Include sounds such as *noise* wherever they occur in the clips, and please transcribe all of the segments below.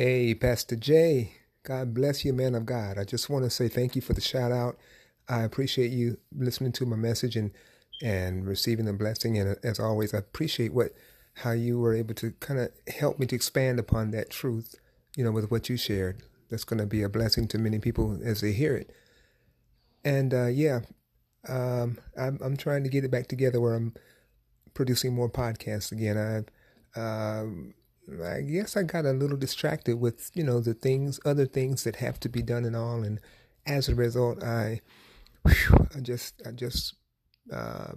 Hey, Pastor Jay. God bless you, man of God. I just want to say thank you for the shout out. I appreciate you listening to my message and and receiving the blessing. And as always, I appreciate what how you were able to kind of help me to expand upon that truth, you know, with what you shared. That's going to be a blessing to many people as they hear it. And uh, yeah, um, I'm, I'm trying to get it back together where I'm producing more podcasts again. I, um, I guess I got a little distracted with you know the things, other things that have to be done and all, and as a result, I, whew, I just, I just uh,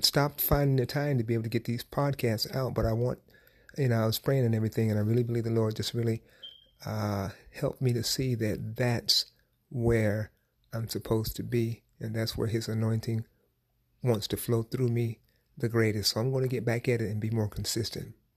stopped finding the time to be able to get these podcasts out. But I want, you know, I was praying and everything, and I really believe the Lord just really uh, helped me to see that that's where I'm supposed to be, and that's where His anointing wants to flow through me the greatest. So I'm going to get back at it and be more consistent.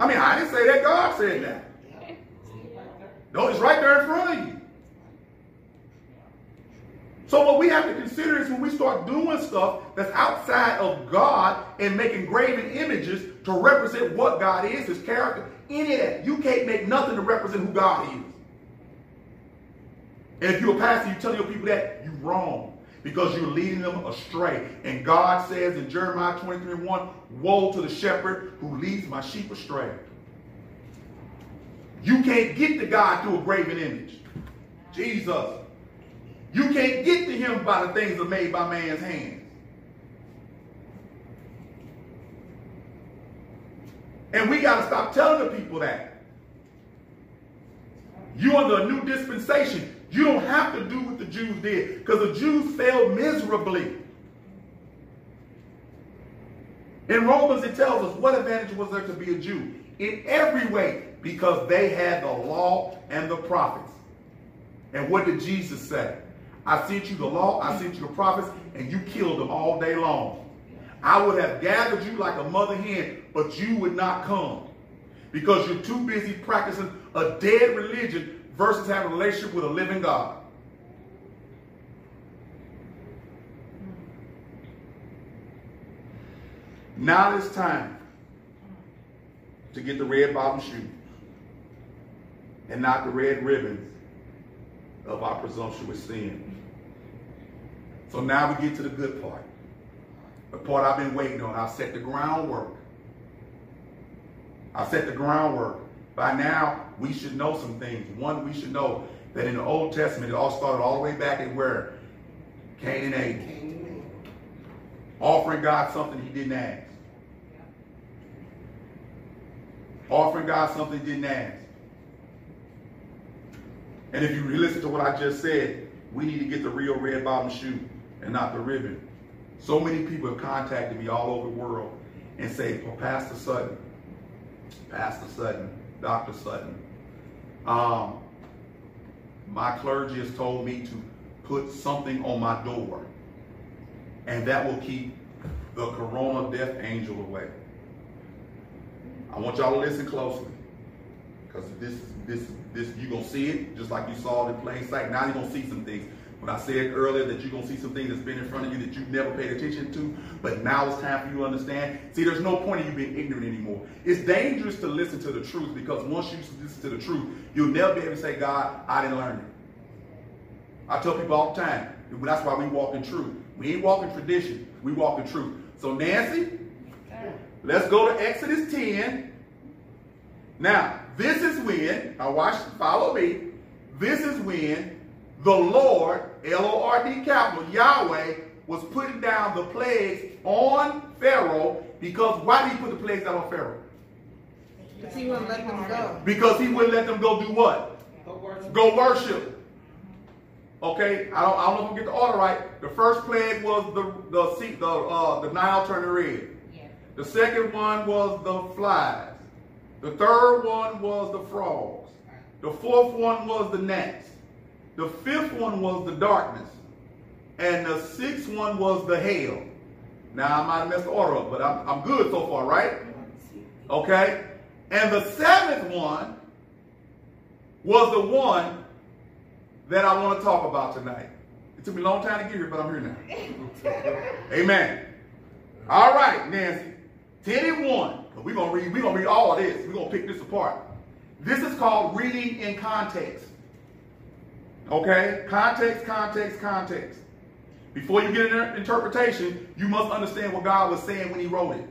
I mean, I didn't say that. God said that. No, it's right there in front of you. So what we have to consider is when we start doing stuff that's outside of God and making graven images to represent what God is, His character, any of that, you can't make nothing to represent who God is. And if you're a pastor, you tell your people that, you're wrong because you're leading them astray. And God says in Jeremiah 23 1, Woe to the shepherd who leads my sheep astray. You can't get to God through a graven image. Jesus. You can't get to him by the things that are made by man's hands. And we got to stop telling the people that. You under a new dispensation. You don't have to do what the Jews did because the Jews failed miserably. In Romans, it tells us what advantage was there to be a Jew? In every way, because they had the law and the prophets. And what did Jesus say? I sent you the law, I sent you the prophets, and you killed them all day long. I would have gathered you like a mother hen, but you would not come because you're too busy practicing a dead religion versus having a relationship with a living God. Now it's time to get the red bottom shoe and not the red ribbons of our presumptuous sin. So now we get to the good part. The part I've been waiting on. I set the groundwork. I set the groundwork by now, we should know some things. One, we should know that in the Old Testament, it all started all the way back at where? Cain and Abel. Offering God something he didn't ask. Offering God something he didn't ask. And if you listen to what I just said, we need to get the real red bottom shoe and not the ribbon. So many people have contacted me all over the world and say, well, Pastor Sutton, Pastor Sutton, Dr. Sutton. Um, my clergy has told me to put something on my door, and that will keep the corona death angel away. I want y'all to listen closely. Because this this this you're gonna see it just like you saw it in plain sight. Now you're gonna see some things. When I said earlier that you're gonna see some things that's been in front of you that you've never paid attention to, but now it's time for you to understand. See, there's no point in you being ignorant anymore. It's dangerous to listen to the truth because once you listen to the truth, you'll never be able to say, God, I didn't learn it. I tell people all the time, that's why we walk in truth. We ain't walking tradition, we walk in truth. So Nancy, let's go to Exodus 10. Now, this is when, now watch, follow me. This is when the Lord, L-O-R-D capital, Yahweh, was putting down the plagues on Pharaoh because why did he put the plagues out on Pharaoh? Because he wouldn't let them go. Because he wouldn't let them go do what? Go worship. Go worship. Okay, I don't, I don't know if I get the order right. The first plague was the the sea, the uh, the Nile turning red. Yeah. The second one was the flies. The third one was the frogs. The fourth one was the gnats. The fifth one was the darkness. And the sixth one was the hail. Now, I might have messed the order up, but I'm, I'm good so far, right? Okay? And the seventh one was the one that I want to talk about tonight. It took me a long time to get here, but I'm here now. *laughs* Amen. All right, Nancy. 10 and 1. We're gonna read, we're gonna read all of this. We're gonna pick this apart. This is called reading in context. Okay? Context, context, context. Before you get an interpretation, you must understand what God was saying when he wrote it.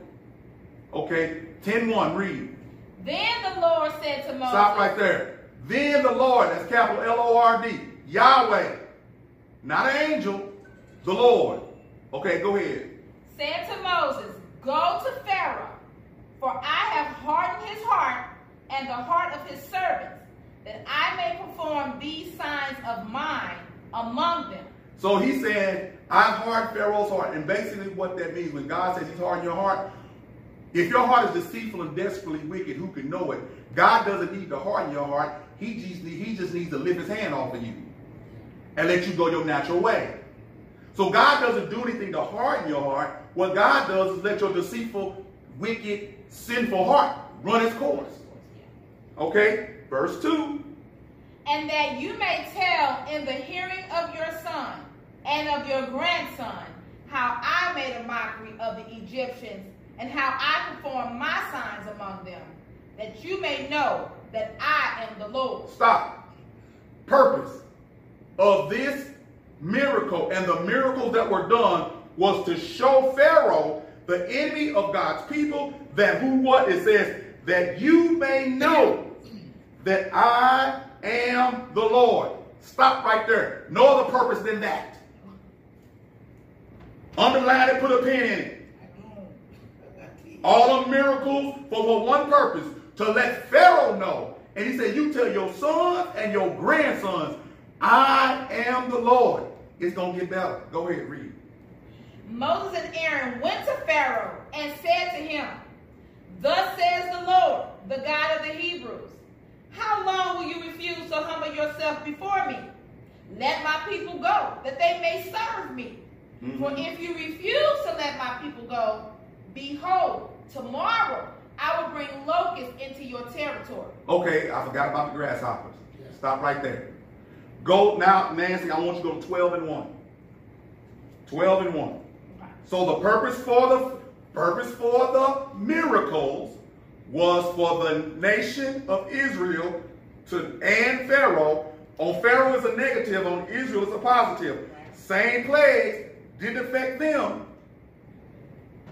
Okay? 10-1, read. Then the Lord said to Moses. Stop right there. Then the Lord, that's capital L-O-R-D, Yahweh, not an angel, the Lord. Okay, go ahead. Said to Moses, Go to Pharaoh, for I have hardened his heart and the heart of his servants, that I may perform these signs of mine among them. So he said, I've Pharaoh's heart. And basically what that means, when God says he's hardened your heart, if your heart is deceitful and desperately wicked, who can know it? God doesn't need to harden your heart. He just, he just needs to lift his hand off of you and let you go your natural way. So God doesn't do anything to harden your heart. What God does is let your deceitful, wicked, sinful heart run its course. Okay? Verse 2. And that you may tell in the hearing of your son and of your grandson how I made a mockery of the Egyptians and how I performed my signs among them, that you may know that I am the Lord. Stop. Purpose of this miracle and the miracles that were done was to show Pharaoh, the enemy of God's people, that who what it says, that you may know that I am the Lord. Stop right there. No other purpose than that. Underline it, put a pin in it. All the miracles for, for one purpose, to let Pharaoh know. And he said, you tell your sons and your grandsons, I am the Lord. It's going to get better. Go ahead, read. Moses and Aaron went to Pharaoh and said to him, Thus says the Lord, the God of the Hebrews, How long will you refuse to humble yourself before me? Let my people go, that they may serve me. Mhm. For if you refuse to let my people go, behold, tomorrow I will bring locusts into your territory. Okay, I forgot about the grasshoppers. Stop right there. Go now, Nancy, I want you to go to 12 and 1. 12 and 1. So the purpose for the purpose for the miracles was for the nation of Israel to and Pharaoh. On Pharaoh is a negative, on Israel is a positive. Same plagues didn't affect them.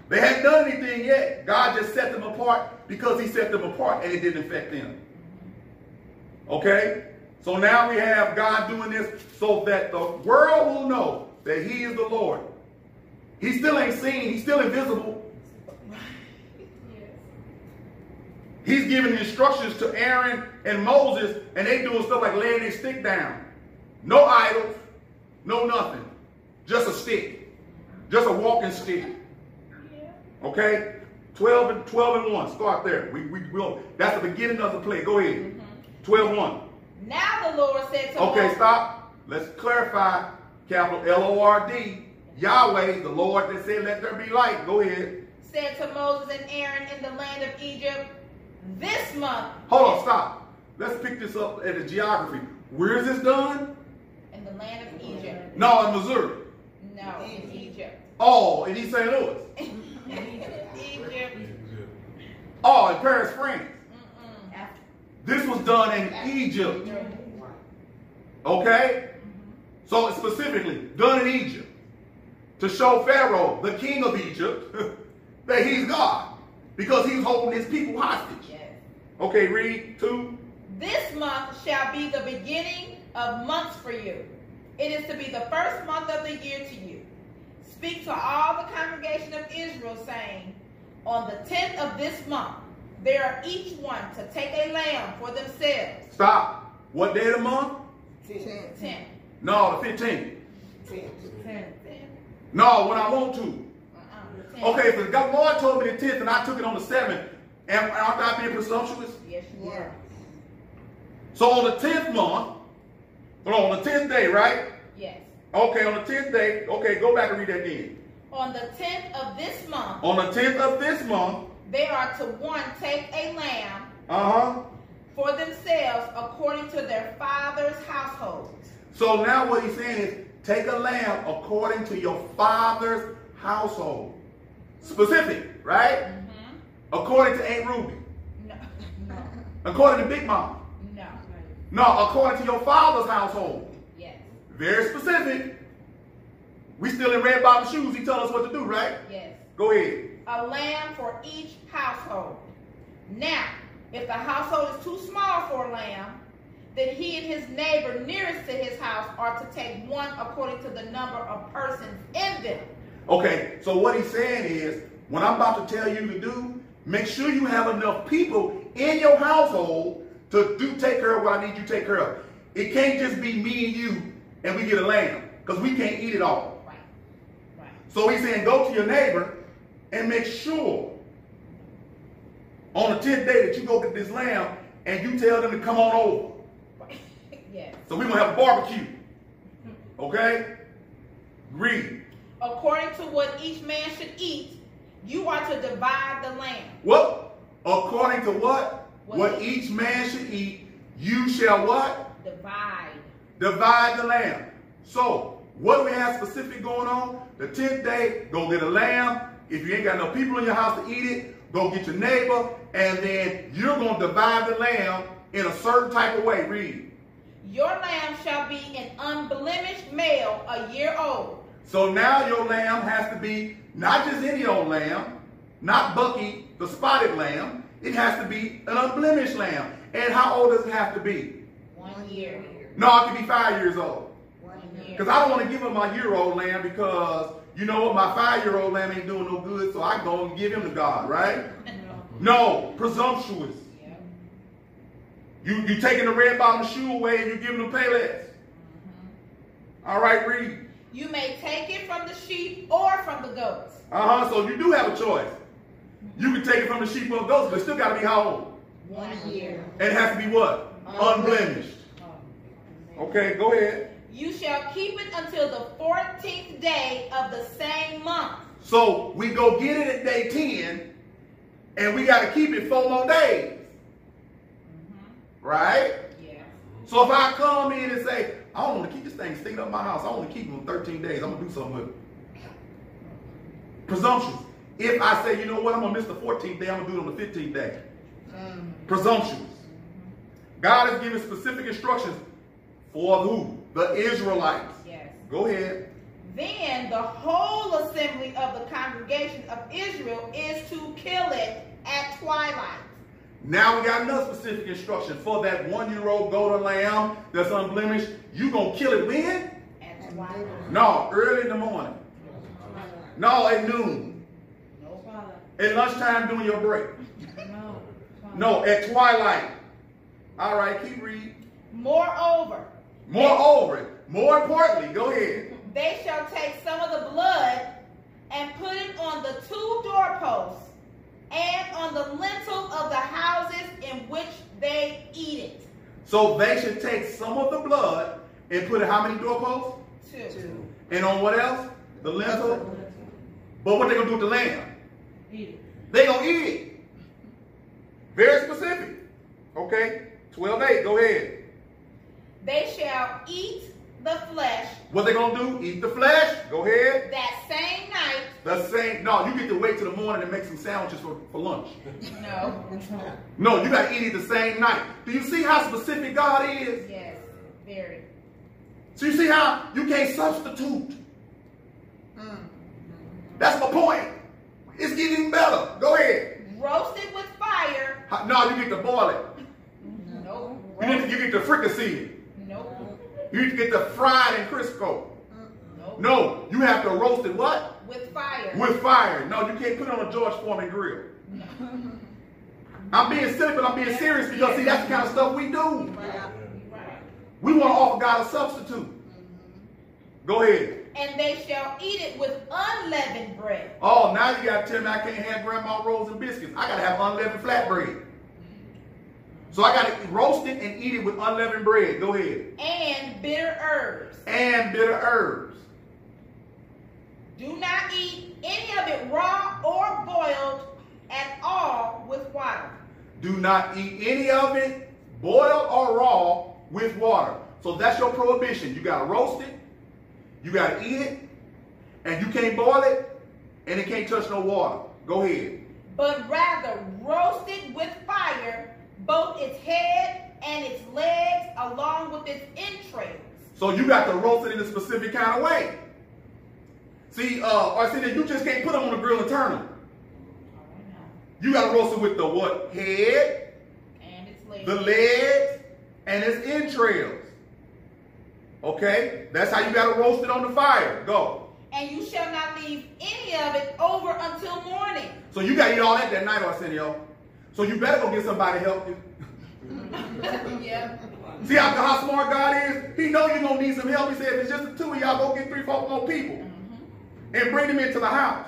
They hadn't done anything yet. God just set them apart because he set them apart and it didn't affect them. Okay? So now we have God doing this so that the world will know that he is the Lord. He still ain't seen, he's still invisible. He's giving instructions to Aaron and Moses, and they doing stuff like laying their stick down. No idols, no nothing. Just a stick. Just a walking stick. Okay? 12 and 12 and 1. Start there. We, we will. That's the beginning of the play. Go ahead. Mm-hmm. 12 1. Now the Lord said to Okay, Moses, stop. Let's clarify. Capital L-O-R-D. Yahweh, the Lord that said, let there be light. Go ahead. said to Moses and Aaron in the land of Egypt, This month. Hold on, stop. Let's pick this up at the geography. Where is this done? In the land of Egypt. No, in Missouri. No, in Egypt. Oh, in East St. Louis. *laughs* In Egypt. Egypt. Oh, in Paris, France. Mm-mm. This was done in Egypt. Okay? Mm-hmm. So it's specifically done in Egypt to show Pharaoh, the king of Egypt, *laughs* that he's God because he's holding his people hostage. Yes. Okay, read two. This month shall be the beginning of months for you. It is to be the first month of the year to you. Speak to all the congregation of Israel, saying, On the tenth of this month, they are each one to take a lamb for themselves. Stop. What day of the month? Ten. No, the 15th. Ten. No, when I want to. Ten. Okay, if the God- Lord told me the 10th and I took it on the 7th, am aren't I being presumptuous? Yes, you are. So on the 10th month, well, on the 10th day, right? Yes. Okay, on the 10th day, okay, go back and read that again. On the tenth of this month, On the 10th of this month, they are to one take a lamb uh-huh. for themselves according to their father's household. So now what he's saying is take a lamb according to your father's household. Specific, right? Mm-hmm. According to Aunt Ruby. No. No. According to Big Mom. No. No, according to your father's household. Yes. Very specific. We still in red bottom shoes. He told us what to do, right? Yes. Go ahead. A lamb for each household. Now, if the household is too small for a lamb, then he and his neighbor nearest to his house are to take one according to the number of persons in them. Okay, so what he's saying is, when I'm about to tell you to do, make sure you have enough people in your household to do take care of what I need you to take care of. It can't just be me and you and we get a lamb because we can't eat it all. Right. Right. So he's saying go to your neighbor and make sure on the 10th day that you go get this lamb and you tell them to come on over. Right. *laughs* yes. So we're going to have a barbecue. Okay? Read. According to what each man should eat, you are to divide the lamb. What? According to what? What What each- each man should eat, you shall what? Divide. Divide the lamb. So, what do we have specific going on? The 10th day, go get a lamb. If you ain't got no people in your house to eat it, go get your neighbor, and then you're going to divide the lamb in a certain type of way. Read. Your lamb shall be an unblemished male, a year old. So now your lamb has to be not just any old lamb, not Bucky, the spotted lamb. It has to be an unblemished lamb. And how old does it have to be? One year. No, it can be five years old. One year. Because I don't want to give him my year-old lamb because you know what, my five-year-old lamb ain't doing no good, so I go and give him to God, right? *laughs* No, presumptuous. Yeah. You you taking the red bottom shoe away and you giving them payless. Mm-hmm. All right, read. You may take it from the sheep or from the goats. Uh-huh. So you do have a choice. You can take it from the sheep or goats, but it still got to be how old? One year. And it has to be what? Unblemished. Okay, go ahead. You shall keep it until the 14th day of the same month. So we go get it at day 10, and we got to keep it four more days. Right? Yeah. So if I come in and say, I don't want to keep this thing sticking up in my house, I only keep for 13 days, I'm going to do something with it. Presumptuous. If I say, you know what, I'm going to miss the 14th day, I'm going to do it on the 15th day. Mm. Presumptuous. God has given specific instructions for who? The Israelites. Yes. Go ahead. Then the whole assembly of the congregation of Israel is to kill it at twilight. Now we got another specific instruction for that one-year-old golden lamb that's unblemished. You gonna kill it when? At twilight. No, early in the morning. No, at noon. No. At lunchtime during your break. No. No, at twilight. All right, keep reading. Moreover, Moreover, more importantly, go ahead. they shall take some of the blood and put it on the two doorposts and on the lintel of the houses in which they eat it. So they should take some of the blood and put it how many doorposts? Two. And on what else? The lintel. But what they gonna do with the lamb? Eat it. They gonna eat it. Very specific. Okay? 12 8, go ahead. They shall eat the flesh What they gonna do? Eat the flesh? Go ahead. that same night. The same. No, you get to wait till the morning and make some sandwiches for, for lunch. No. *laughs* No, you gotta eat it the same night. Do you see how specific God is? Yes, very. So you see how you can't substitute. Mm. That's my point. It's getting better. Go ahead. Roasted with fire. How- No, you get to boil it. Nope. You, need to, you get to fricassee it. Nope. You need to get the fried and Crisco. Nope. Mm-hmm. No, you have to roast it what? With fire. With fire. No, you can't put it on a George Foreman grill. *laughs* I'm being silly, but I'm being serious because see, that's the kind of stuff we do. We want to offer God a substitute. Mm-hmm. Go ahead. And they shall eat it with unleavened bread. Oh, now you got to tell me I can't have grandma rolls and biscuits. I got to have unleavened flatbread. So I got to roast it and eat it with unleavened bread. Go ahead. And bitter herbs. And bitter herbs. Do not eat any of it raw or boiled at all with water. Do not eat any of it, boiled or raw, with water. So that's your prohibition. You got to roast it, you got to eat it, and you can't boil it, and it can't touch no water. Go ahead. But rather roast it with fire, both its head and its legs, along with its entrails. So you got to roast it in a specific kind of way. See, uh, that you just can't put them on the grill and turn them. You got to roast it with the what? Head, And its legs. the legs, and its entrails. Okay? That's how you got to roast it on the fire. Go. And you shall not leave any of it over until morning. So you got to eat all that that night, Arsenio. So you better go get somebody to help you. *laughs* yeah. See how, how smart God is? He know you're going to need some help. He said, if it's just the two of y'all, go get three, four more people. Mm-hmm. And bring them into the house.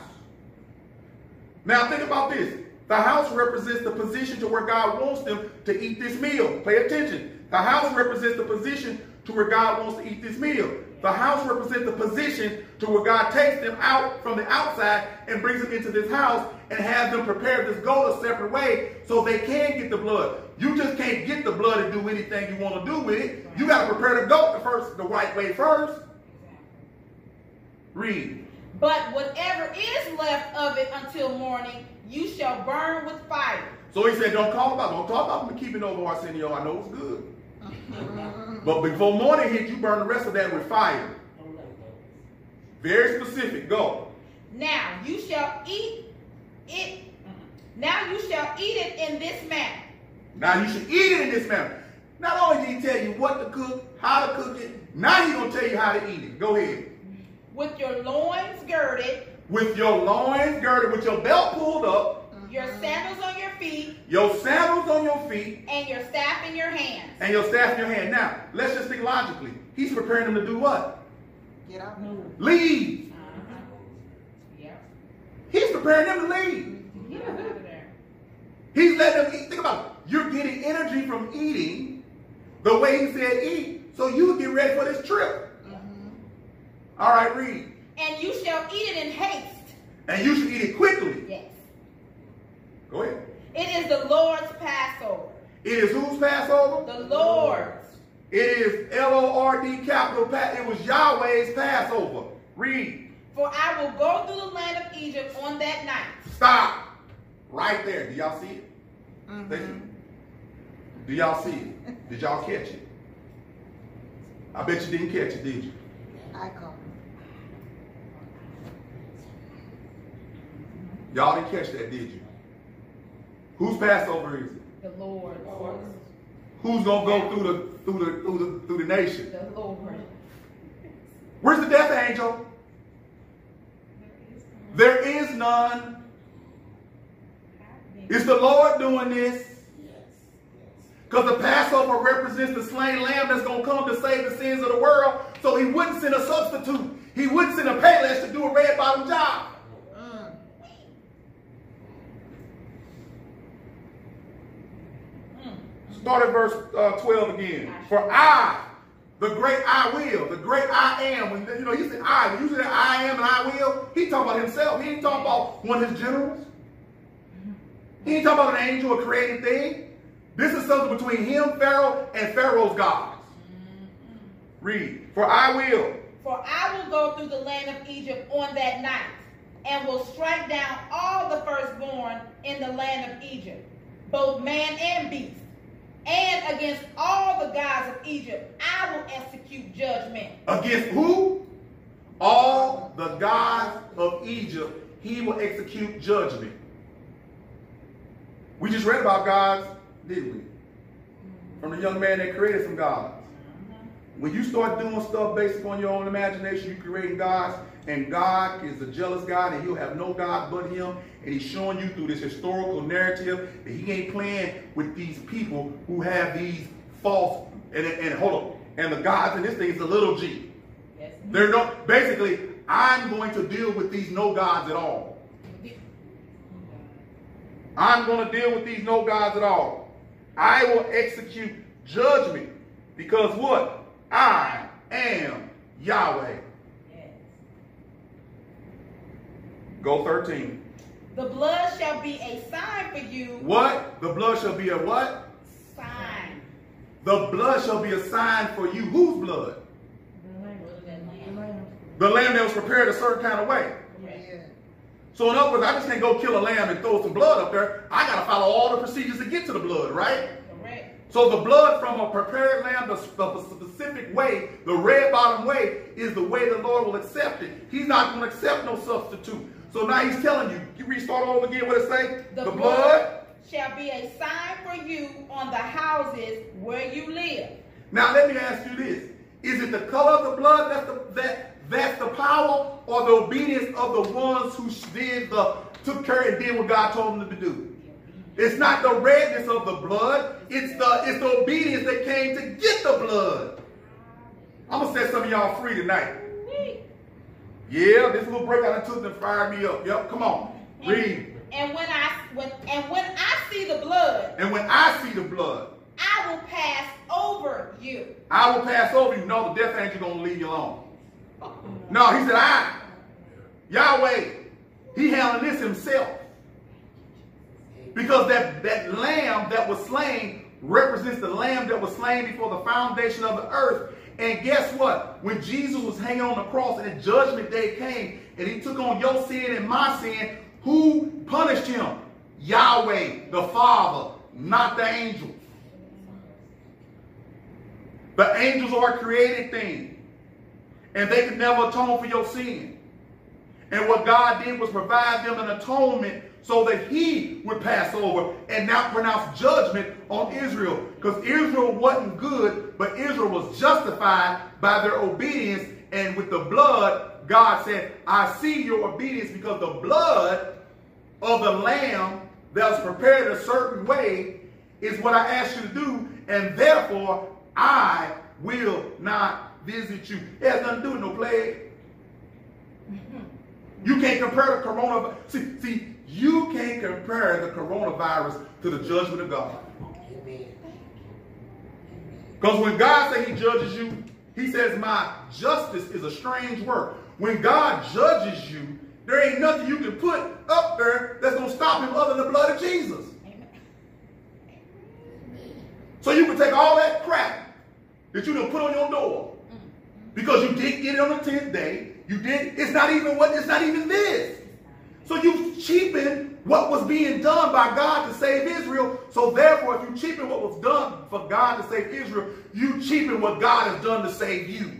Now think about this. The house represents the position to where God wants them to eat this meal. Pay attention. The house represents the position to where God wants to eat this meal. The house represents the position to where God takes them out from the outside and brings them into this house and has them prepare this goat a separate way so they can get the blood. You just can't get the blood and do anything you want to do with it. You got to prepare the goat the first, the right way first. Read. But whatever is left of it until morning, you shall burn with fire. So he said, don't call about, don't talk about me keeping over Arsenio. I know it's good. *laughs* but before morning hit, you burn the rest of that with fire. Very specific. Go. Now you shall eat it. Now you shall eat it in this manner. Now you should eat it in this manner. Not only did he tell you what to cook, how to cook it, now he's going to tell you how to eat it. Go ahead. With your loins girded, With your loins girded, with your belt pulled up, your sandals on your feet, your sandals on your feet, and your staff in your hand. and your staff in your hand. Now, let's just think logically. He's preparing them to do what? Get out. Leave. Uh-huh. Yeah. He's preparing them to leave. He's letting them eat. Think about it. You're getting energy from eating the way he said eat, so you get ready for this trip. Mm-hmm. All right, read. And you shall eat it in haste. And you should eat it quickly. Yes. Go ahead. It is the Lord's Passover. It is whose Passover? The Lord's. It is L-O-R-D capital Pass. It was Yahweh's Passover. Read. For I will go through the land of Egypt on that night. Stop. Right there. Do y'all see it? Mm-hmm. Thank you. Do y'all see it? *laughs* Did y'all catch it? I bet you didn't catch it, did you? I come. Y'all didn't catch that, did you? Whose Passover is it? The Lord's. Who's gonna go through the through the through the through the nation? The Lord. Where's the death angel? There is none. Is the Lord doing this. Because the Passover represents the slain lamb that's going to come to save the sins of the world. So he wouldn't send a substitute. He wouldn't send a Payless to do a red bottom job. Start at verse uh, 12 again. For I, the great I will, the great I am. When you know, he said I. When you say I am and I will, he talking about himself. He ain't talking about one of his generals. He ain't talking about an angel or created thing. This is something between him, Pharaoh, and Pharaoh's gods. Read. For I will. For I will go through the land of Egypt on that night, and will strike down all the firstborn in the land of Egypt, both man and beast. And against all the gods of Egypt, I will execute judgment. Against who? All the gods of Egypt, he will execute judgment. We just read about gods, didn't we? From the young man that created some gods. When you start doing stuff based upon your own imagination, you creating gods, and God is a jealous God, and He'll have no God but Him. And He's showing you through this historical narrative that He ain't playing with these people who have these false and, and hold on, and the gods in this thing is a little G. Yes. They're no basically. I'm going to deal with these no gods at all. I'm going to deal with these no gods at all. I will execute judgment because what? I am Yahweh. Yes. Go 13. The blood shall be a sign for you. What? The blood shall be a what? Sign. The blood shall be a sign for you. Whose blood? The lamb that was prepared a certain kind of way. So in other words, I just can't go kill a lamb and throw some blood up there. I got to follow all the procedures to get to the blood, right? Correct. So the blood from a prepared lamb, the, the specific way, the red bottom way, is the way the Lord will accept it. He's not going to accept no substitute. So now he's telling you restart all over again, what it say? The, blood shall be a sign for you on the houses where you live. Now let me ask you this. Is it the color of the blood that's the, that, that's the power or the obedience of the ones who did the, took care and did what God told them to do? It's not the redness of the blood. It's the, it's the obedience that came to get the blood. I'm to set some of y'all free tonight. Yeah, this little breakout I took them fired me up. Yep, come on. Read. And when I when and when I see the blood, And when I see the blood, I will pass over you. I will pass over you. No, the death angel gonna leave you alone. *laughs* No, he said, I, Yahweh, he handling this himself. Because that, that lamb that was slain represents the lamb that was slain before the foundation of the earth. And guess what? When Jesus was hanging on the cross and the judgment day came and he took on your sin and my sin, who punished him? Yahweh, the Father, not the angels. The angels are a created thing. And they could never atone for your sin. And what God did was provide them an atonement so that he would pass over and not pronounce judgment on Israel. Because Israel wasn't good, but Israel was justified by their obedience. And with the blood, God said, I see your obedience because the blood of the lamb that was prepared a certain way is what I asked you to do. And therefore, I will not visit you. It has nothing to do with no plague. Mm-hmm. You can't compare the coronavirus. See, see, you can't compare the coronavirus to the judgment of God. Because when God says he judges you, he says, my justice is a strange work. When God judges you, there ain't nothing you can put up there that's going to stop him other than the blood of Jesus. So you can take all that crap that you done put on your door because you didn't get it on the 10th day. You did. It's not even what. It's not even this. So you cheapen what was being done by God to save Israel. So therefore, if you cheapen what was done for God to save Israel, you cheapen what God has done to save you.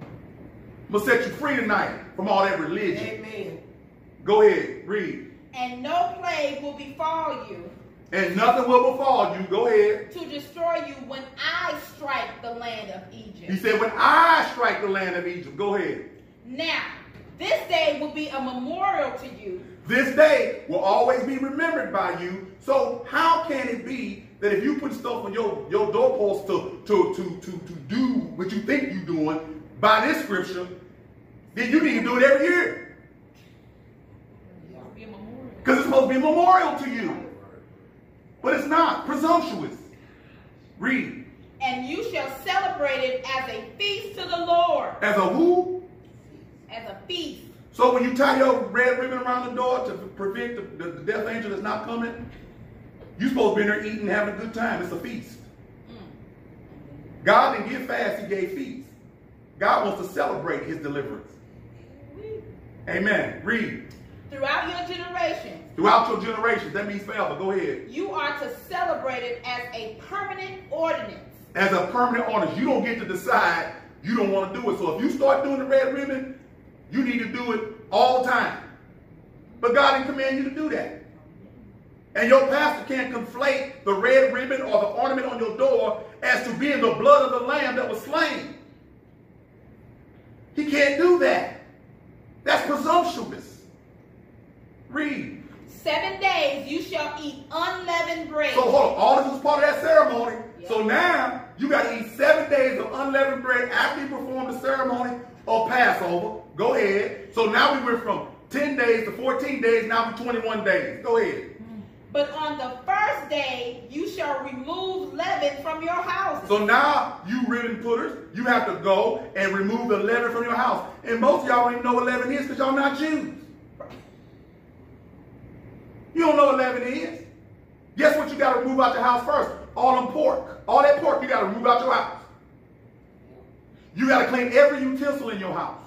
I'm gonna set you free tonight from all that religion. Amen. Go ahead, read. And no plague will befall you And nothing will befall you. Go ahead. to destroy you when I strike the land of Egypt. He said, when I strike the land of Egypt, go ahead. Now, this day will be a memorial to you This day will always be remembered by you. So how can it be that if you put stuff on your, your doorpost to, to, to, to, to do what you think you're doing by this scripture, then you need to do it every year? be a memorial. Because it's supposed to be a memorial to you. But it's not. Presumptuous. Read. And you shall celebrate it as a feast to the Lord. As a who? As a feast. So when you tie your red ribbon around the door to prevent the, the, the death angel that's not coming, you're supposed to be in there eating, having a good time. It's a feast. Mm. God didn't give fast, he gave feast. God wants to celebrate his deliverance. Amen. Read. Throughout your generations, Throughout your generations, that means forever. Go ahead. you are to celebrate it as a permanent ordinance. As a permanent ordinance, you don't get to decide you don't want to do it. So if you start doing the red ribbon, you need to do it all the time. But God didn't command you to do that. And your pastor can't conflate the red ribbon or the ornament on your door as to being the blood of the lamb that was slain. He can't do that. That's presumptuous. Read. Seven days you shall eat unleavened bread. So hold on, all this was part of that ceremony. So now you got to eat seven days of unleavened bread after you perform the ceremony of Passover. Go ahead. So now we went from 10 days to 14 days, now to 21 days. Go ahead. But on the first day you shall remove leaven from your house. So now you ribbon putters, you have to go and remove the leaven from your house. And most of y'all don't even know what leaven is because y'all not Jews. You don't know what leaven is. Guess what you got to remove out your house first? All them pork. All that pork you got to remove out your house. You got to clean every utensil in your house.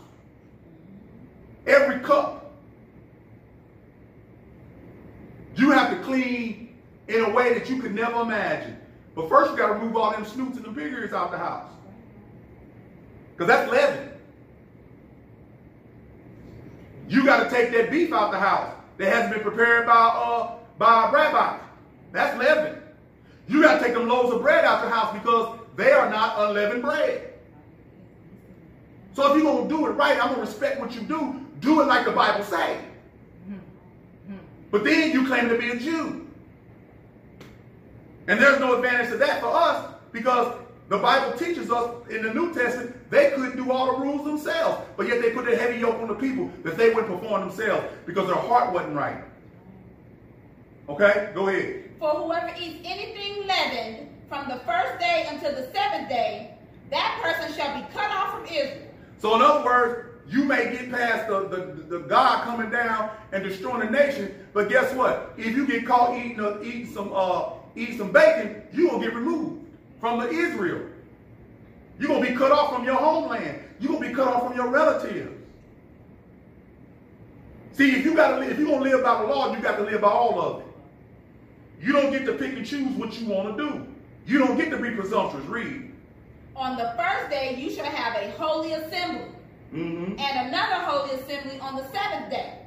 Every cup. You have to clean in a way that you could never imagine. But first you got to remove all them snoots and the pig ears out the house. Because that's leaven. You got to take that beef out the house that hasn't been prepared by uh by a rabbi. That's leaven. You got to take them loaves of bread out the house because they are not unleavened bread. So if you're gonna do it right, I'm gonna respect what you do. Do it like the Bible say. But then you claim to be a Jew. And there's no advantage to that for us because the Bible teaches us in the New Testament they couldn't do all the rules themselves, but yet they put a heavy yoke on the people that they wouldn't perform themselves because their heart wasn't right. Okay, go ahead. For whoever eats anything leavened from the first day until the seventh day, that person shall be cut off from Israel. So in other words, you may get past the, the, the God coming down and destroying the nation, but guess what? If you get caught eating uh, eating some uh, eating some bacon, you gonna get removed from the Israel. You're gonna be cut off from your homeland. You're gonna be cut off from your relatives. See, if you gotta if you're gonna live by the law, you got to live by all of it. You don't get to pick and choose what you want to do. You don't get to be presumptuous. Read. On the first day you shall have a holy assembly, Mm-hmm. and another holy assembly on the seventh day.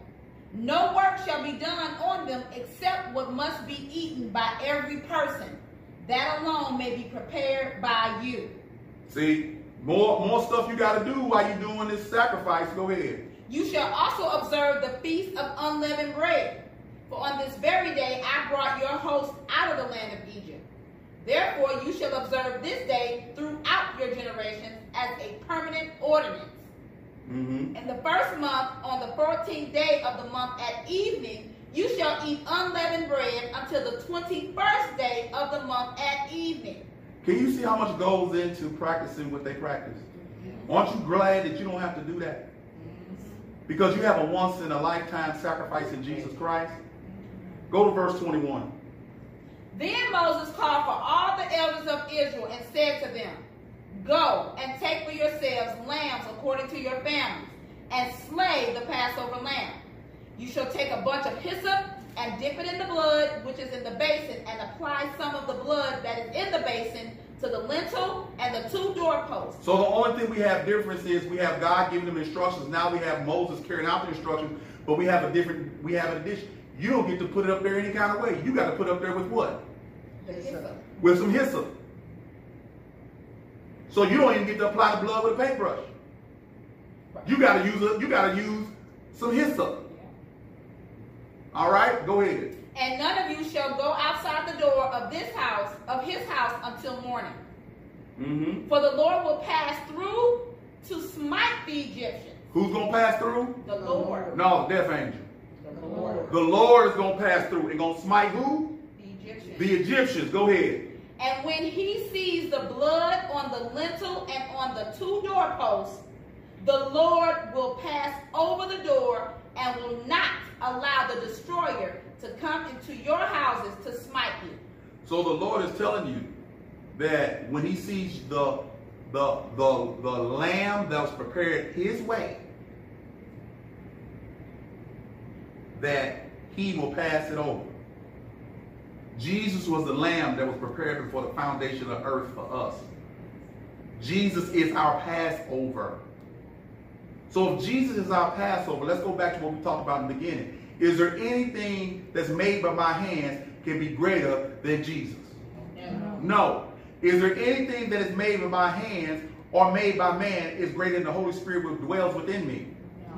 No work shall be done on them except what must be eaten by every person. That alone may be prepared by you. See, more more stuff you got to do while you're doing this sacrifice. Go ahead. You shall also observe the feast of unleavened bread. For on this very day I brought your host out of the land of Egypt. Therefore you shall observe this day throughout your generations as a permanent ordinance. Mm-hmm. In the first month, on the fourteenth day of the month at evening, you shall eat unleavened bread until the twenty-first day of the month at evening. Can you see how much goes into practicing what they practice? Aren't you glad that you don't have to do that? Because you have a once in a lifetime sacrifice in Jesus Christ. Go to verse 21. Then Moses called for all the elders of Israel and said to them, Go and take for yourselves lambs according to your families, and slay the Passover lamb. You shall take a bunch of hyssop and dip it in the blood which is in the basin, and apply some of the blood that is in the basin to the lintel and the two doorposts. So the only thing we have difference is we have God giving them instructions. Now we have Moses carrying out the instructions, but we have a different, we have an addition. You don't get to put it up there any kind of way. You got to put it up there with what? Hyssop. With some hyssop. So you don't even get to apply the blood with a paintbrush. You got to use a, you got to use some hyssop. All right, go ahead. And none of you shall go outside the door of this house, of his house, until morning. Mm-hmm. For the Lord will pass through to smite the Egyptians. Who's gonna pass through? The Lord. No, death angel. The Lord. The Lord is gonna pass through and gonna smite who? The Egyptians. The Egyptians. Go ahead. And when he sees the blood on the lintel and on the two doorposts, the Lord will pass over the door and will not allow the destroyer to come into your houses to smite you. So the Lord is telling you that when he sees the the the, the lamb that was prepared his way, that he will pass it over. Jesus was the lamb that was prepared before the foundation of earth for us. Jesus is our Passover. So if Jesus is our Passover, let's go back to what we talked about in the beginning. Is there anything that's made by my hands can be greater than Jesus? No. no. Is there anything that is made by my hands or made by man is greater than the Holy Spirit which dwells within me?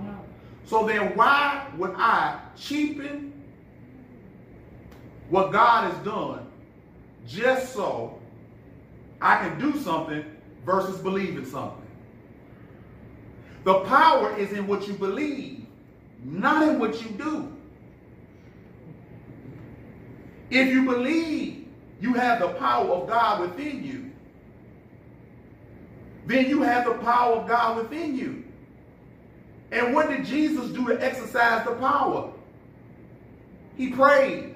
No. So then why would I cheapen what God has done just so I can do something versus believe in something. The power is in what you believe, not in what you do. If you believe you have the power of God within you, then you have the power of God within you. And what did Jesus do to exercise the power? He prayed.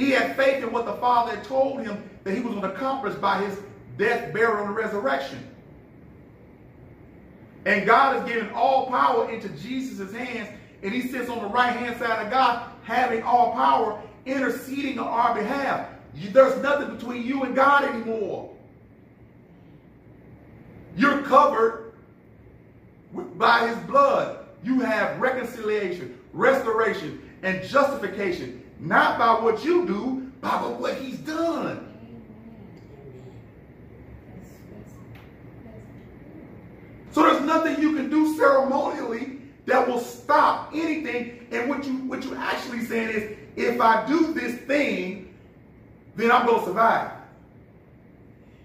He had faith in what the Father had told him that he was going to accomplish by his death, burial, and resurrection. And God has given all power into Jesus' hands, and he sits on the right hand side of God, having all power, interceding on our behalf. There's nothing between you and God anymore. You're covered by his blood. You have reconciliation, restoration, and justification not by what you do, but by what he's done. So there's nothing you can do ceremonially that will stop anything. And what you what you actually saying is, if I do this thing, then I'm gonna survive.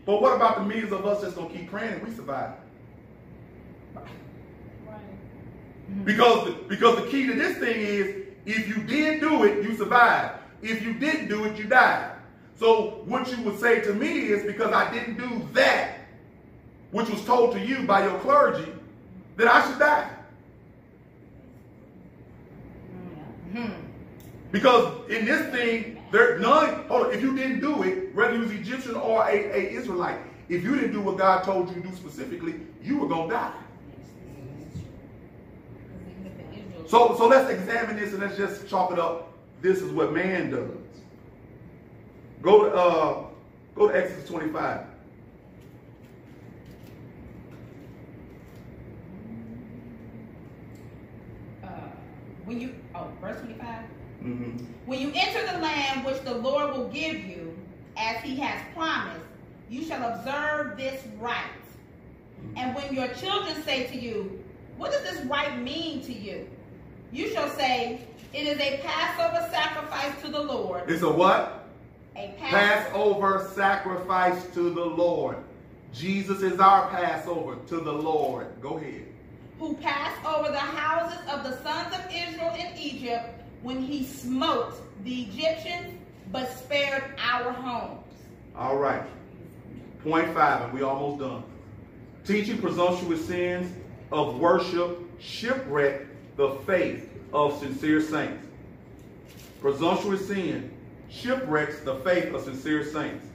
But what about the millions of us that's gonna keep praying and we survive? Because because the key to this thing is if you did do it, you survived. If you didn't do it, you died. So what you would say to me is because I didn't do that, which was told to you by your clergy, that I should die. Hmm. Because in this thing, there none. Hold on, if you didn't do it, whether you was Egyptian or a, a Israelite, if you didn't do what God told you to do specifically, you were gonna die. So, so let's examine this and let's just chalk it up. This is what man does. Go to uh, go to Exodus 25. Uh, when you oh verse 25 mm-hmm. when you enter the land which the lord will give you as he has promised you shall observe this rite mm-hmm. and when your children say to you what does this rite mean to you you shall say, It is a Passover sacrifice to the Lord. It's a what? A Passover. Passover sacrifice to the Lord. Jesus is our Passover to the Lord. Go ahead. Who passed over the houses of the sons of Israel in Egypt when he smote the Egyptians, but spared our homes. All right. Point five, and we almost done. Teaching presumptuous sins of worship, shipwreck, the faith of sincere saints. Presumptuous sin shipwrecks the faith of sincere saints.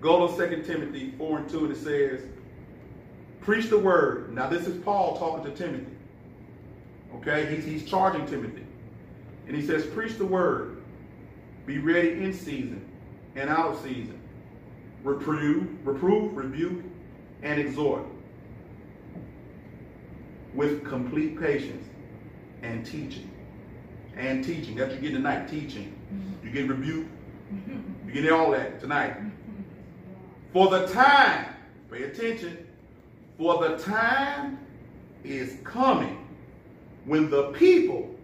Go to 2 Timothy 4 and 2, and it says, Preach the word. Now, this is Paul talking to Timothy. Okay? He's, he's charging Timothy. And he says, Preach the word. Be ready in season and out of season. Reprove, reprove, rebuke, and exhort with complete patience and teaching. And teaching. That's what you get tonight, teaching. Mm-hmm. You get rebuke. You get all that tonight. For the time, pay attention, for the time is coming when the people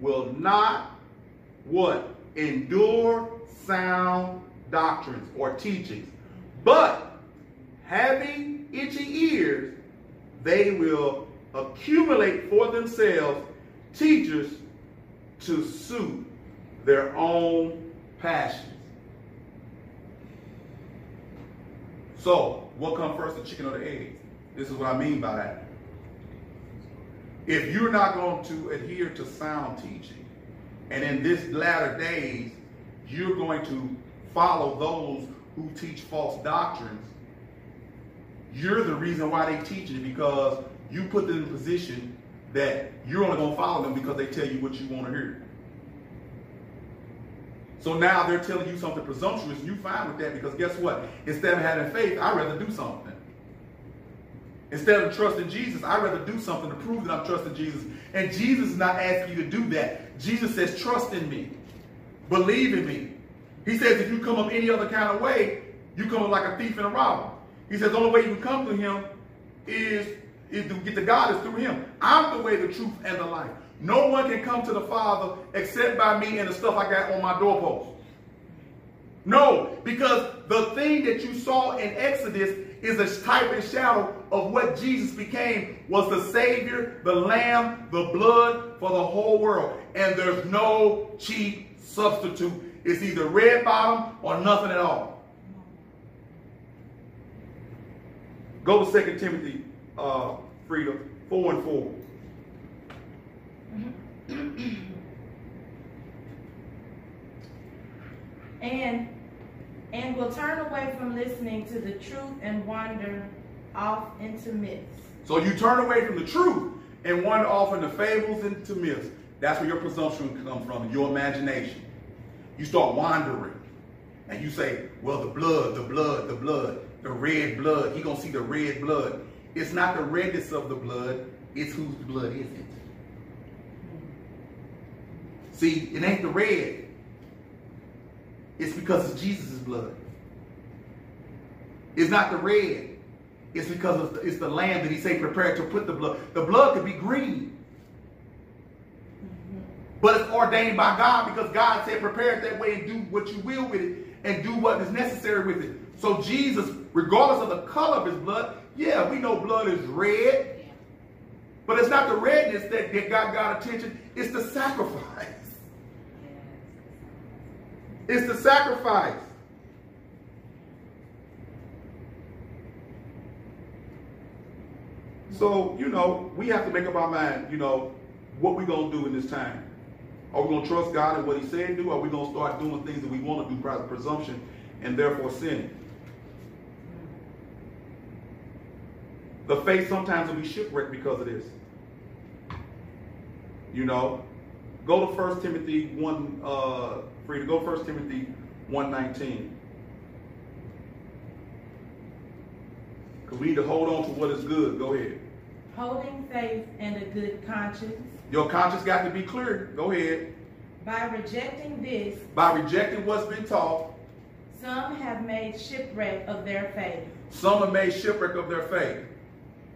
will not what? Endure sound doctrines or teachings. But having itchy ears, they will accumulate for themselves teachers to suit their own passions. So, what comes first, the chicken or the egg? This is what I mean by that. if you're not going to adhere to sound teaching, and in this latter days, you're going to follow those who teach false doctrines, you're the reason why they teach it because you put them in position that you're only going to follow them because they tell you what you want to hear. So now they're telling you something presumptuous, and you fine with that because guess what? Instead of having faith, I'd rather do something. Instead of trusting Jesus, I'd rather do something to prove that I'm trusting Jesus. And Jesus is not asking you to do that. Jesus says, trust in me. Believe in me. He says, if you come up any other kind of way, you come up like a thief and a robber. He says, the only way you can come to him is, is to get to God is through him. I'm the way, the truth, and the life. No one can come to the Father except by me and the stuff I got on my doorpost. No, because the thing that you saw in Exodus is a type and shadow of what Jesus became was the Savior, the Lamb, the blood for the whole world. And there's no cheap substitute. It's either red bottom or nothing at all. Go to 2 Timothy, uh, Frida, 4 and 4. *clears throat* and and will turn away from listening to the truth and wander off into myths. So you turn away from the truth and wander off into fables and to myths. That's where your presumption comes from, your imagination. You start wandering. And you say, well, the blood, the blood, the blood, the red blood. He gonna see the red blood. It's not the redness of the blood, it's whose blood is it. See, it ain't the red. It's because it's Jesus' blood. It's not the red. It's because of the, it's the lamb that he say prepared to put the blood. The blood could be green. But it's ordained by God because God said prepare it that way and do what you will with it and do what is necessary with it. So Jesus, regardless of the color of his blood, yeah, we know blood is red. But it's not the redness that, that got God attention. It's the sacrifice. It's the sacrifice. So, you know, we have to make up our mind, you know, what we're going to do in this time. Are we going to trust God in what he said do? Or are we going to start doing things that we want to do by presumption and therefore sinning? The faith sometimes will be shipwrecked because of this. You know, go to 1 Timothy 1, uh, free to go 1 Timothy 1.19. Because we need to hold on to what is good. Go ahead. Holding faith and a good conscience. Your conscience got to be clear. Go ahead. By rejecting this. By rejecting what's been taught. Some have made shipwreck of their faith. Some have made shipwreck of their faith.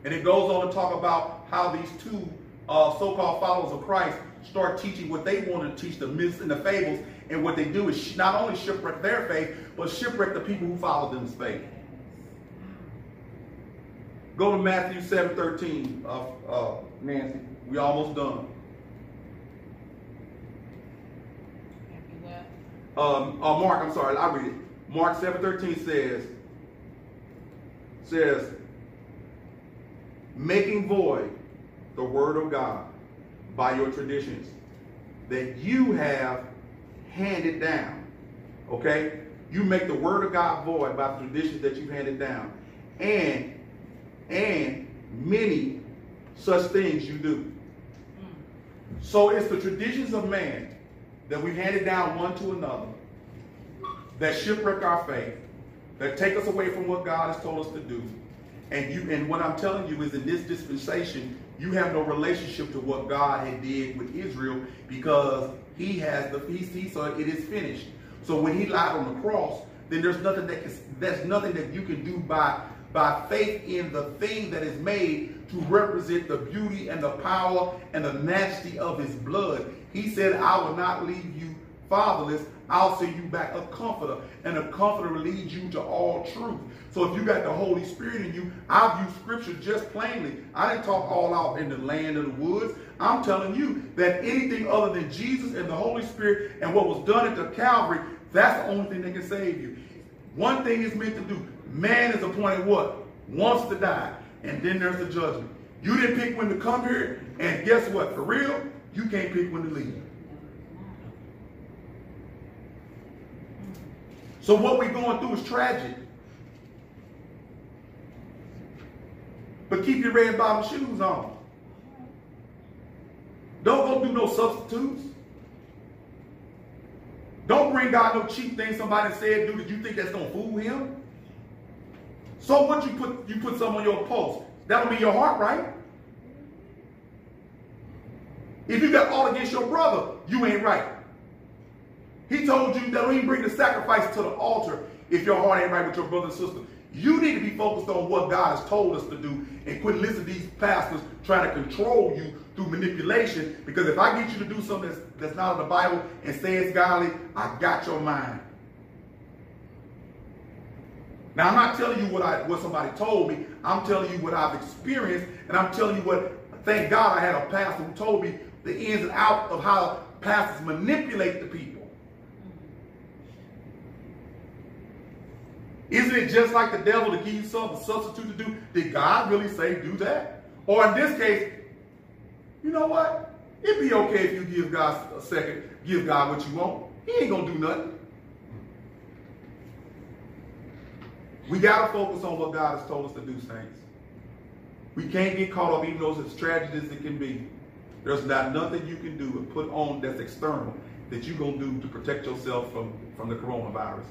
And it goes on to talk about how these two uh, so-called followers of Christ start teaching what they want to teach, the myths and the fables. And what they do is not only shipwreck their faith, but shipwreck the people who follow them's faith. Go to Matthew 7, 13, uh, uh, Nancy. We almost done. Um, uh, Mark, I'm sorry, I'll read it. Mark 7, 13 says, says, making void the word of God by your traditions that you have handed down. Okay? You make the word of God void by the traditions that you've handed down. And and many such things you do. So it's the traditions of man that we've handed down one to another that shipwreck our faith, that take us away from what God has told us to do. And you and what I'm telling you is in this dispensation, you have no relationship to what God had did with Israel because he has the feast, he so it is finished. So when he died on the cross, then there's nothing that can, there's nothing that you can do by by faith in the thing that is made to represent the beauty and the power and the majesty of his blood. He said, I will not leave you fatherless. I'll send you back a comforter, and a comforter leads you to all truth. So if you got the Holy Spirit in you, I view scripture just plainly. I didn't talk all out in the land of the woods. I'm telling you that anything other than Jesus and the Holy Spirit and what was done at the Calvary, that's the only thing that can save you. One thing is meant to do. Man is appointed what? Wants to die. And then there's the judgment. You didn't pick when to come here, and guess what? For real, you can't pick when to leave. So what we're going through is tragic. But keep your red bottom shoes on. Don't go do no substitutes. Don't bring God no cheap thing somebody said do that you think that's gonna fool him. So what you put you put some on your post. That'll be your heart, right? If you got all against your brother, you ain't right. He told you that he bring the sacrifice to the altar if your heart ain't right with your brother and sister. You need to be focused on what God has told us to do and quit listening to these pastors trying to control you through manipulation. Because if I get you to do something that's, that's not in the Bible and say it's godly, I got your mind. Now I'm not telling you what I what somebody told me. I'm telling you what I've experienced, and I'm telling you what. Thank God I had a pastor who told me the ins and outs of how pastors manipulate the people. Isn't it just like the devil to give you something substitute to do? Did God really say do that? Or in this case, you know what? It'd be okay if you give God a second, give God what you want. He ain't gonna do nothing. We gotta focus on what God has told us to do, saints. We can't get caught up, even though it's as tragic as it can be. There's not nothing you can do and put on that's external that you're gonna do to protect yourself from, from the coronavirus.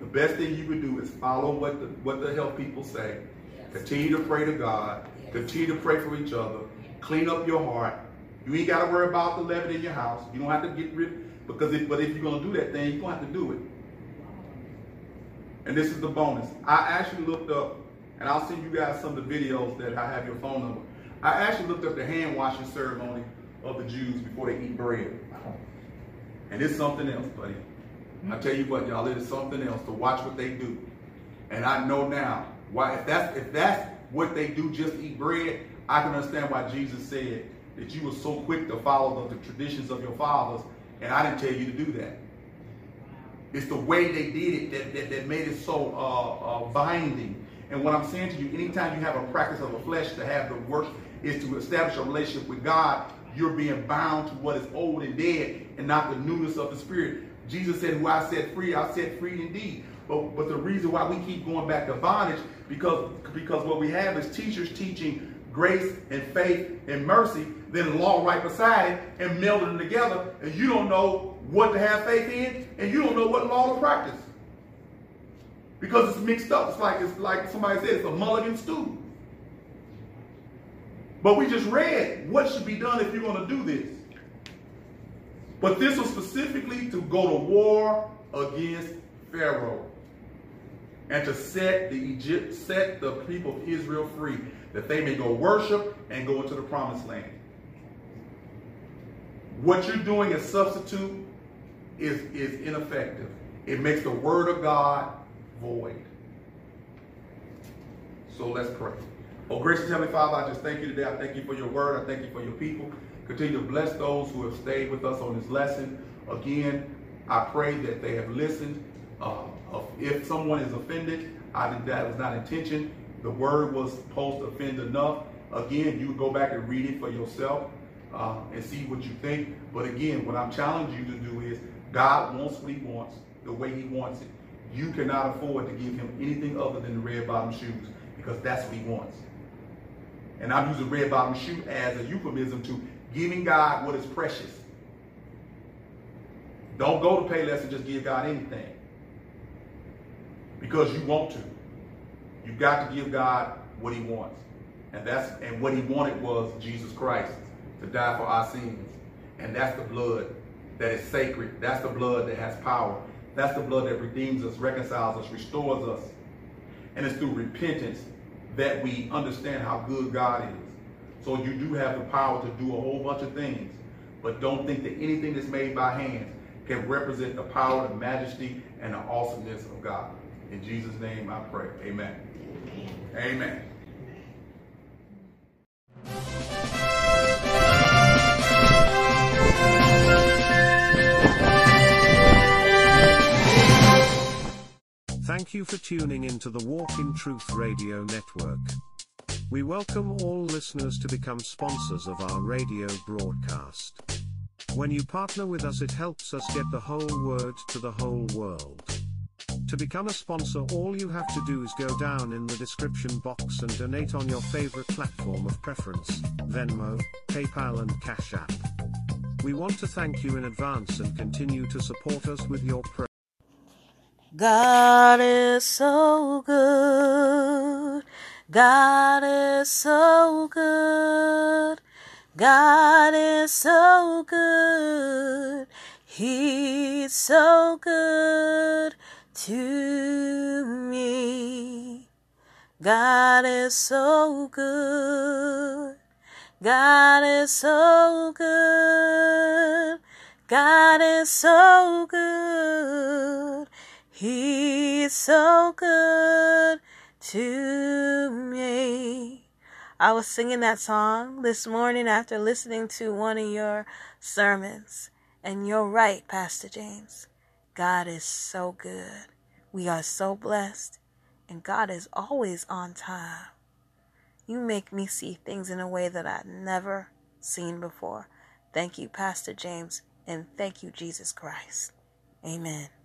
The best thing you can do is follow what the, what the health people say. Yes. Continue to pray to God. Yes. Continue to pray for each other. Clean up your heart. You ain't got to worry about the leaven in your house. You don't have to get rid because if, but if you're going to do that thing, you're going to have to do it. And this is the bonus. I actually looked up, and I'll send you guys some of the videos that I have your phone number. I actually looked up the hand washing ceremony of the Jews before they eat bread. And it's something else, buddy. I tell you what, y'all, it is something else to watch what they do. And I know now why if that's if that's what they do, just eat bread, I can understand why Jesus said that you were so quick to follow the, the traditions of your fathers, and I didn't tell you to do that. It's the way they did it that, that, that made it so uh, uh, binding. And what I'm saying to you, anytime you have a practice of the flesh to have the work is to establish a relationship with God, you're being bound to what is old and dead and not the newness of the spirit. Jesus said, who I set free, I set free indeed. But, but the reason why we keep going back to bondage, because, because what we have is teachers teaching grace and faith and mercy, then law right beside it, and melding them together, and you don't know what to have faith in, and you don't know what law to practice. Because it's mixed up. It's like it's like somebody said, it's a mulligan stew. But we just read what should be done if you're going to do this. But this was specifically to go to war against Pharaoh and to set the Egypt, set the people of Israel free, that they may go worship and go into the promised land. What you're doing as substitute is, is ineffective. It makes the word of God void. So let's pray. Oh, gracious Heavenly Father, I just thank you today. I thank you for your word. I thank you for your people. Continue to bless those who have stayed with us on this lesson. Again, I pray that they have listened. Uh, if someone is offended, I think that was not intention. The word was supposed to offend enough. Again, you go back and read it for yourself uh, and see what you think. But again, what I'm challenging you to do is God wants what he wants the way he wants it. You cannot afford to give him anything other than the red bottom shoes because that's what he wants. And I'm using red bottom shoe as a euphemism to giving God what is precious. Don't go to Payless and just give God anything because you want to. You've got to give God what he wants. And that's and what he wanted was Jesus Christ to die for our sins. And that's the blood that is sacred. That's the blood that has power. That's the blood that redeems us, reconciles us, restores us. And it's through repentance that we understand how good God is. So you do have the power to do a whole bunch of things. But don't think that anything that's made by hands can represent the power, the majesty, and the awesomeness of God. In Jesus' name I pray. Amen. Amen. Thank you for tuning into the Walk in Truth Radio Network. We welcome all listeners to become sponsors of our radio broadcast. When you partner with us, it helps us get the whole word to the whole world. To become a sponsor, all you have to do is go down in the description box and donate on your favorite platform of preference Venmo, PayPal, and Cash App. We want to thank you in advance and continue to support us with your prayer. God is so good. God is so good. God is so good. He's so good to me. God is so good. God is so good. God is so good. He's so good to me. I was singing that song this morning after listening to one of your sermons. And you're right, Pastor James. God is so good. We are so blessed. And God is always on time. You make me see things in a way that I've never seen before. Thank you, Pastor James, and thank you, Jesus Christ. Amen.